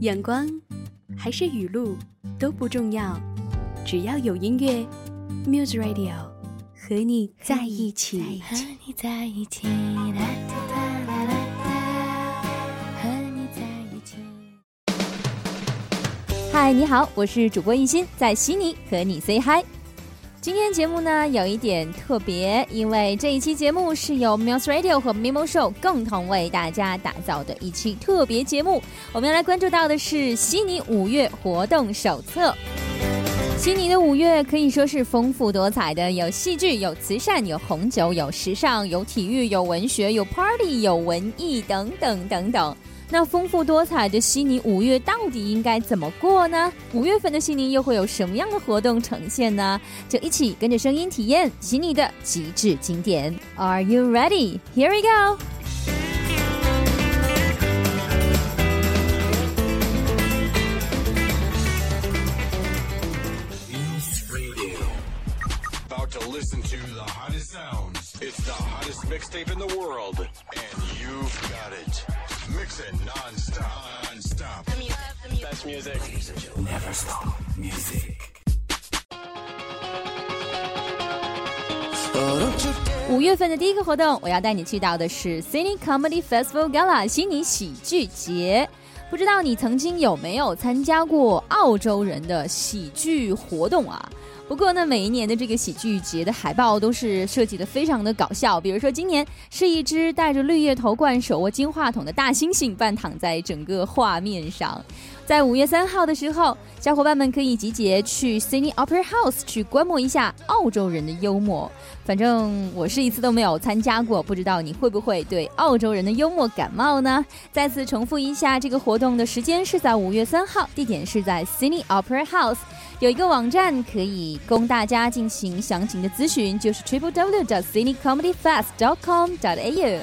阳光还是雨露都不重要，只要有音乐，Muse Radio 和你在一起。和你在一起，嗨，你好，我是主播一心，在悉尼和你 say hi。今天节目呢有一点特别，因为这一期节目是由 Muse Radio 和 Mimo Show 共同为大家打造的一期特别节目。我们要来关注到的是悉尼五月活动手册。悉尼的五月可以说是丰富多彩的，有戏剧，有慈善，有红酒，有时尚，有体育，有文学，有 party，有文艺，等等等等。那丰富多彩的悉尼五月到底应该怎么过呢？五月份的悉尼又会有什么样的活动呈现呢？就一起跟着声音体验悉尼的极致经典。Are you ready? Here we go. The the the and. Mix it non-stop. Non-stop. Best music. Never stop. Music. 五月份的第一个活动，我要带你去到的是 Sydney Comedy Festival Gala 悉尼喜剧节。不知道你曾经有没有参加过澳洲人的喜剧活动啊？不过呢，每一年的这个喜剧节的海报都是设计的非常的搞笑。比如说今年是一只戴着绿叶头冠、手握金话筒的大猩猩半躺在整个画面上。在五月三号的时候，小伙伴们可以集结去 Sydney Opera House 去观摩一下澳洲人的幽默。反正我是一次都没有参加过，不知道你会不会对澳洲人的幽默感冒呢？再次重复一下，这个活动的时间是在五月三号，地点是在 Sydney Opera House。有一个网站可以供大家进行详情的咨询，就是 triple w dot sydneycomedyfest dot com dot au。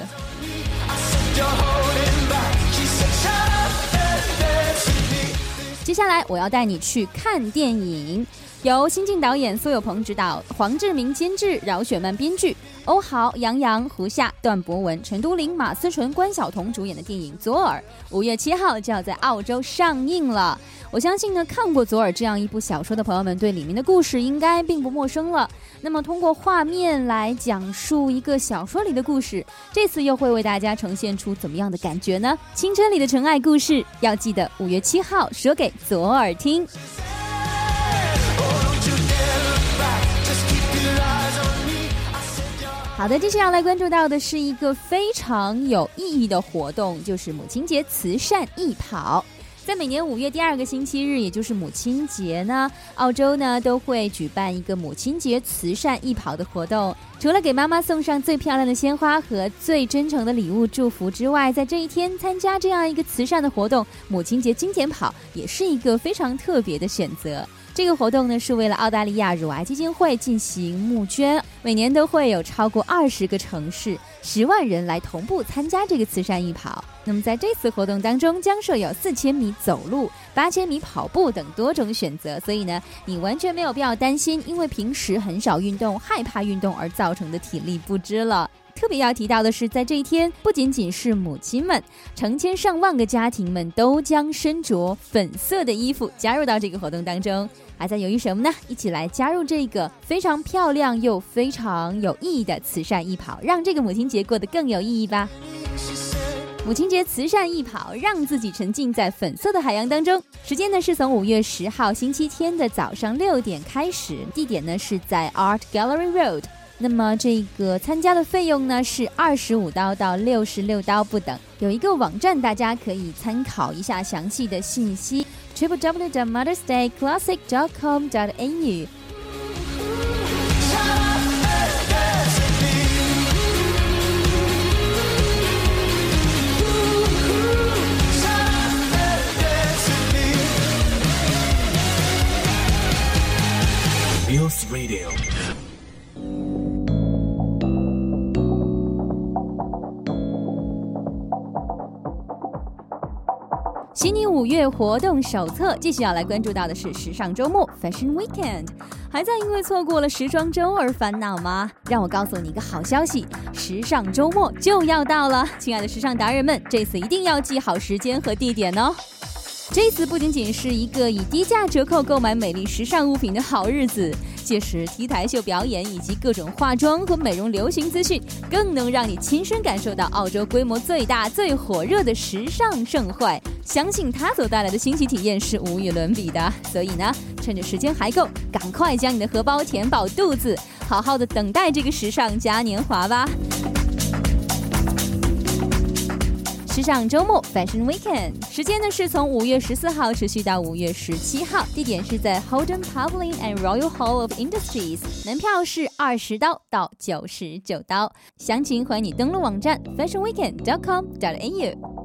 接下来我要带你去看电影，由新晋导演苏有朋执导，黄志明监制，饶雪漫编剧，欧豪、杨洋、胡夏、段博文、陈都灵、马思纯、关晓彤主演的电影《左耳》，五月七号就要在澳洲上映了。我相信呢，看过《左耳》这样一部小说的朋友们，对里面的故事应该并不陌生了。那么，通过画面来讲述一个小说里的故事，这次又会为大家呈现出怎么样的感觉呢？青春里的纯爱故事，要记得五月七号说给左耳听。好的，接下来关注到的是一个非常有意义的活动，就是母亲节慈善义跑。在每年五月第二个星期日，也就是母亲节呢，澳洲呢都会举办一个母亲节慈善义跑的活动。除了给妈妈送上最漂亮的鲜花和最真诚的礼物祝福之外，在这一天参加这样一个慈善的活动——母亲节经典跑，也是一个非常特别的选择。这个活动呢，是为了澳大利亚乳癌基金会进行募捐，每年都会有超过二十个城市、十万人来同步参加这个慈善义跑。那么在这次活动当中，将设有四千米走路、八千米跑步等多种选择，所以呢，你完全没有必要担心因为平时很少运动、害怕运动而造成的体力不支了。特别要提到的是，在这一天，不仅仅是母亲们，成千上万个家庭们都将身着粉色的衣服加入到这个活动当中。还在犹豫什么呢？一起来加入这个非常漂亮又非常有意义的慈善义跑，让这个母亲节过得更有意义吧！母亲节慈善义跑，让自己沉浸在粉色的海洋当中。时间呢是从五月十号星期天的早上六点开始，地点呢是在 Art Gallery Road。那么这个参加的费用呢是二十五刀到六十六刀不等。有一个网站，大家可以参考一下详细的信息：www.mother'sdayclassic.com.au 悉尼五月活动手册继续要来关注到的是时尚周末 Fashion Weekend，还在因为错过了时装周而烦恼吗？让我告诉你一个好消息，时尚周末就要到了，亲爱的时尚达人们，这次一定要记好时间和地点哦。这次不仅仅是一个以低价折扣购买美丽时尚物品的好日子，届时 T 台秀表演以及各种化妆和美容流行资讯，更能让你亲身感受到澳洲规模最大、最火热的时尚盛会。相信它所带来的新奇体验是无与伦比的。所以呢，趁着时间还够，赶快将你的荷包填饱肚子，好好的等待这个时尚嘉年华吧。时尚周末 Fashion Weekend，时间呢是从五月十四号持续到五月十七号，地点是在 Holden Pavilion and Royal Hall of Industries，门票是二十刀到九十九刀，详情欢迎你登录网站 fashion weekend dot com 点 ANU。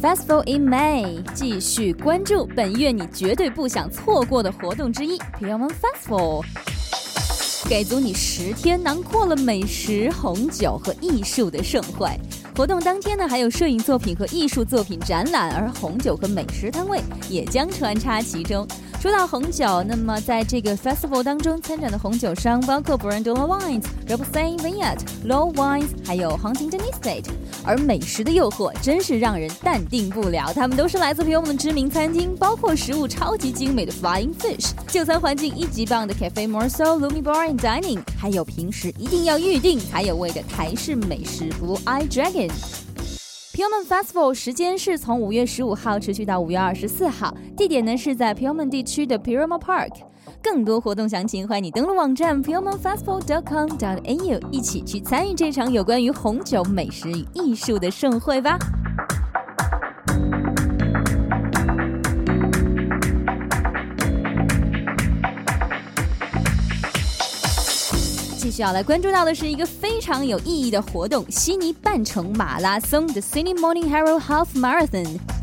Festival in May，继续关注本月你绝对不想错过的活动之一 p y o m a n Festival，给足你十天囊括了美食、红酒和艺术的盛会。活动当天呢，还有摄影作品和艺术作品展览，而红酒和美食摊位也将穿插其中。说到红酒，那么在这个 festival 当中参展的红酒商包括 Brandula Wines、r o b s a n Vineyard、Low Wines，还有 Huntington Estate。而美食的诱惑真是让人淡定不了，他们都是来自朋友们的知名餐厅，包括食物超级精美的 Flying Fish，就餐环境一级棒的 Cafe Morso、Lumi Bar and Dining，还有平时一定要预定还有味的台式美食 Blue Eye Dragon。p u m a n Festival 时间是从五月十五号持续到五月二十四号，地点呢是在 p u m a n 地区的 p i r a m a Park。更多活动详情，欢迎你登录网站 p u m a n Festival.com.au，一起去参与这场有关于红酒、美食与艺术的盛会吧。继续要来关注到的是一个非常有意义的活动——悉尼半程马拉松 （The Sydney Morning Herald Half Marathon）。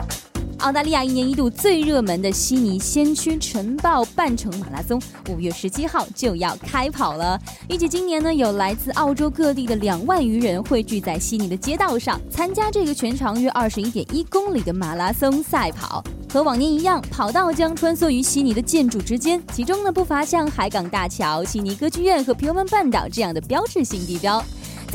澳大利亚一年一度最热门的悉尼先驱晨报半程马拉松，五月十七号就要开跑了。预计今年呢，有来自澳洲各地的两万余人汇聚在悉尼的街道上，参加这个全长约二十一点一公里的马拉松赛跑。和往年一样，跑道将穿梭于悉尼的建筑之间，其中呢不乏像海港大桥、悉尼歌剧院和皮尤曼半岛这样的标志性地标。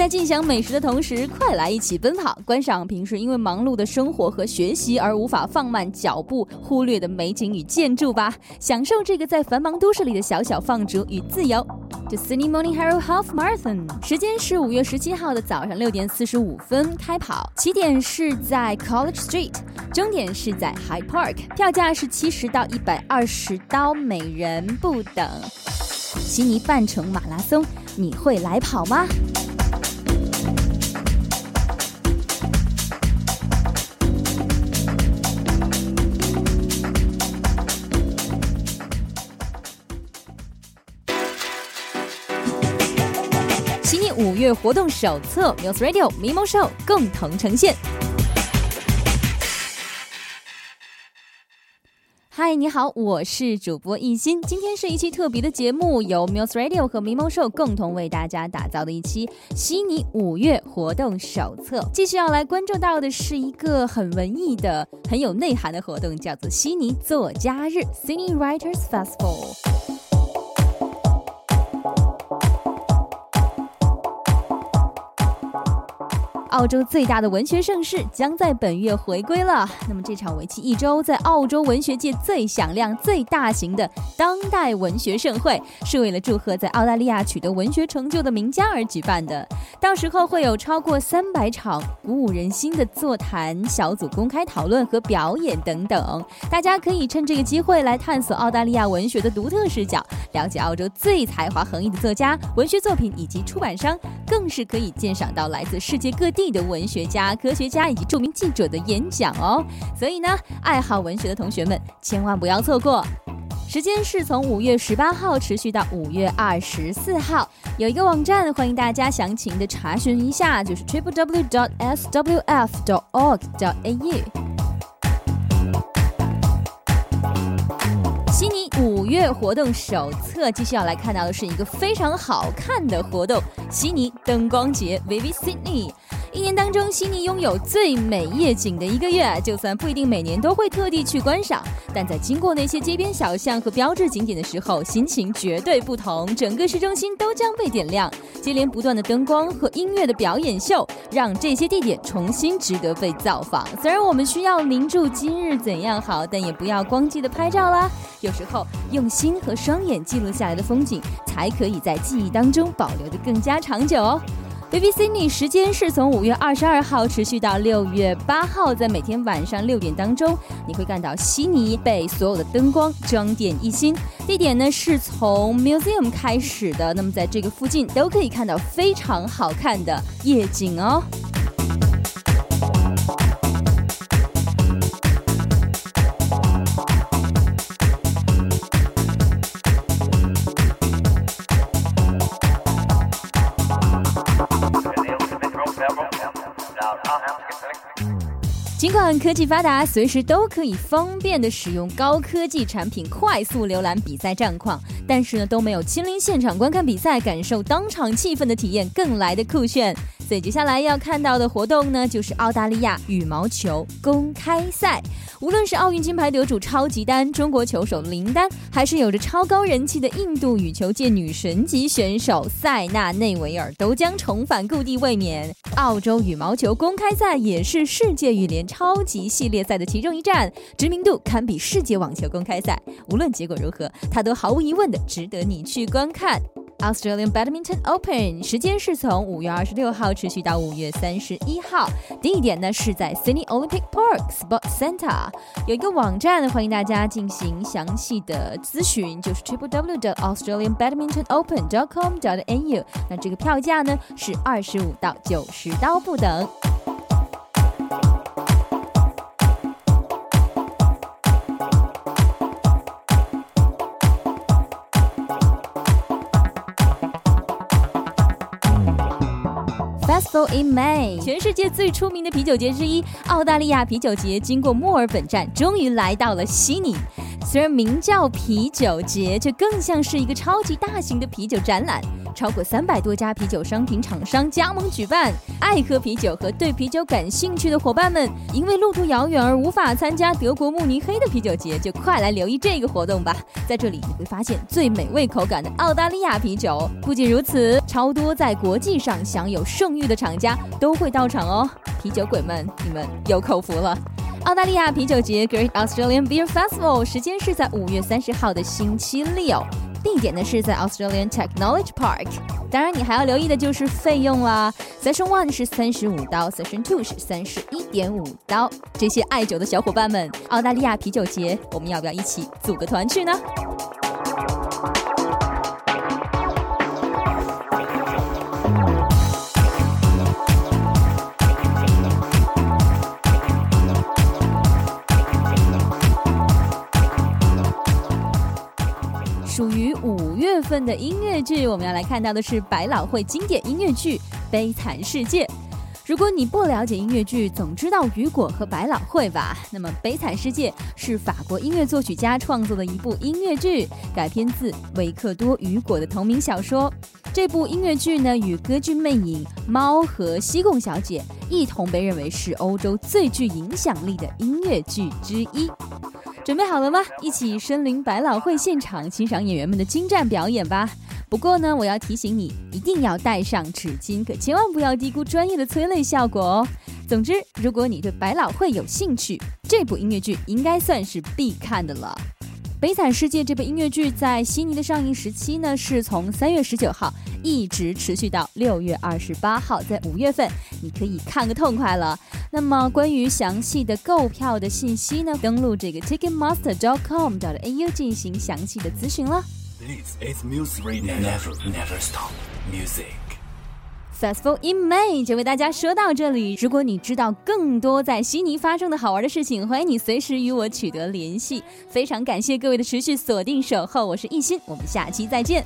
在尽享美食的同时，快来一起奔跑，观赏平时因为忙碌的生活和学习而无法放慢脚步、忽略的美景与建筑吧！享受这个在繁忙都市里的小小放逐与自由。The Sydney Morning Herald Half Marathon 时间是五月十七号的早上六点四十五分开跑，起点是在 College Street，终点是在 Hyde Park，票价是七十到一百二十刀，每人不等。悉尼半程马拉松，你会来跑吗？月活动手册，News Radio、Mimo Show 共同呈现。嗨，你好，我是主播艺欣。今天是一期特别的节目，由 News Radio 和 Mimo Show 共同为大家打造的一期悉尼五月活动手册。继续要来关注到的是一个很文艺的、很有内涵的活动，叫做悉尼作家日 （Sydney Writers Festival）。澳洲最大的文学盛事将在本月回归了。那么这场为期一周，在澳洲文学界最响亮、最大型的当代文学盛会，是为了祝贺在澳大利亚取得文学成就的名家而举办的。到时候会有超过三百场鼓舞人心的座谈、小组公开讨论和表演等等。大家可以趁这个机会来探索澳大利亚文学的独特视角，了解澳洲最才华横溢的作家、文学作品以及出版商，更是可以鉴赏到来自世界各地。的文学家、科学家以及著名记者的演讲哦，所以呢，爱好文学的同学们千万不要错过。时间是从五月十八号持续到五月二十四号，有一个网站，欢迎大家详情的查询一下，就是 triple w dot s w f dot org dot a u。悉尼五月活动手册，继续要来看到的是一个非常好看的活动——悉尼灯光节 （Vivid Sydney）。一年当中，悉尼拥有最美夜景的一个月，就算不一定每年都会特地去观赏，但在经过那些街边小巷和标志景点的时候，心情绝对不同。整个市中心都将被点亮，接连不断的灯光和音乐的表演秀，让这些地点重新值得被造访。虽然我们需要凝住今日怎样好，但也不要光记得拍照啦。有时候，用心和双眼记录下来的风景，才可以在记忆当中保留的更加长久哦。Baby Sydney 时间是从五月二十二号持续到六月八号，在每天晚上六点当中，你会看到悉尼被所有的灯光装点一新。地点呢是从 Museum 开始的，那么在这个附近都可以看到非常好看的夜景哦。尽管科技发达，随时都可以方便的使用高科技产品，快速浏览比赛战况，但是呢，都没有亲临现场观看比赛，感受当场气氛的体验更来的酷炫。所以接下来要看到的活动呢，就是澳大利亚羽毛球公开赛。无论是奥运金牌得主超级丹、中国球手林丹，还是有着超高人气的印度羽球界女神级选手塞纳内维尔，都将重返故地卫冕。澳洲羽毛球公开赛也是世界羽联超级系列赛的其中一站，知名度堪比世界网球公开赛。无论结果如何，它都毫无疑问的值得你去观看。Australian Badminton Open 时间是从五月二十六号持续到五月三十一号，地点呢是在 Sydney Olympic Park Sports Centre，有一个网站欢迎大家进行详细的咨询，就是 triple w 的 australianbadmintonopen.com.au。那这个票价呢是二十五到九十刀不等。In May，全世界最出名的啤酒节之一——澳大利亚啤酒节，经过墨尔本站，终于来到了悉尼。虽然名叫啤酒节，却更像是一个超级大型的啤酒展览。超过三百多家啤酒商品厂商加盟举办。爱喝啤酒和对啤酒感兴趣的伙伴们，因为路途遥远而无法参加德国慕尼黑的啤酒节，就快来留意这个活动吧。在这里你会发现最美味口感的澳大利亚啤酒。不仅如此，超多在国际上享有盛誉的厂家都会到场哦。啤酒鬼们，你们有口福了。澳大利亚啤酒节 Great Australian Beer Festival 时间是在五月三十号的星期六，地点呢是在 Australian Technology Park。当然，你还要留意的就是费用啦。Session One 是三十五刀，Session Two 是三十一点五刀。这些爱酒的小伙伴们，澳大利亚啤酒节，我们要不要一起组个团去呢？份的音乐剧，我们要来看到的是百老汇经典音乐剧《悲惨世界》。如果你不了解音乐剧，总知道雨果和百老汇吧？那么《悲惨世界》是法国音乐作曲家创作的一部音乐剧，改编自维克多·雨果的同名小说。这部音乐剧呢，与歌剧《魅影》《猫》和《西贡小姐》一同被认为是欧洲最具影响力的音乐剧之一。准备好了吗？一起身临百老汇现场，欣赏演员们的精湛表演吧。不过呢，我要提醒你，一定要带上纸巾，可千万不要低估专业的催泪效果哦。总之，如果你对百老汇有兴趣，这部音乐剧应该算是必看的了。《悲惨世界》这部音乐剧在悉尼的上映时期呢，是从三月十九号一直持续到六月二十八号，在五月份你可以看个痛快了。那么关于详细的购票的信息呢，登录这个 ticketmaster.com.au 进行详细的咨询了。This is Music Radio. Never, never stop. Music. Festival in May 就为大家说到这里。如果你知道更多在悉尼发生的好玩的事情，欢迎你随时与我取得联系。非常感谢各位的持续锁定守候，我是艺欣，我们下期再见。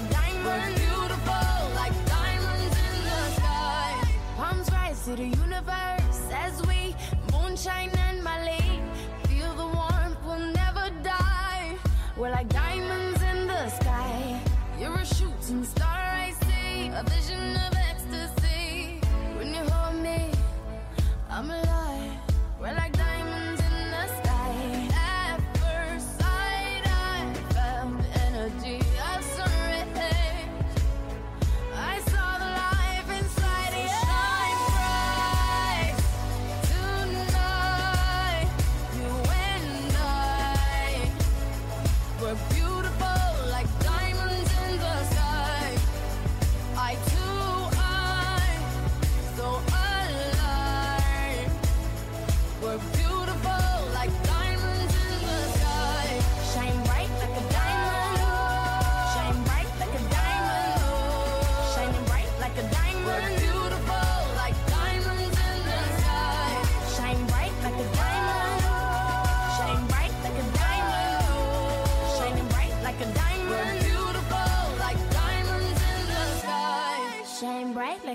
a diamond, beautiful like diamonds in the sky. Palms rise to the universe as we moonshine and Mali. Feel the warmth, we'll never die. We're like diamonds in the sky. You're a shooting star, I see a vision of ecstasy. When you hold me, I'm alive. We're like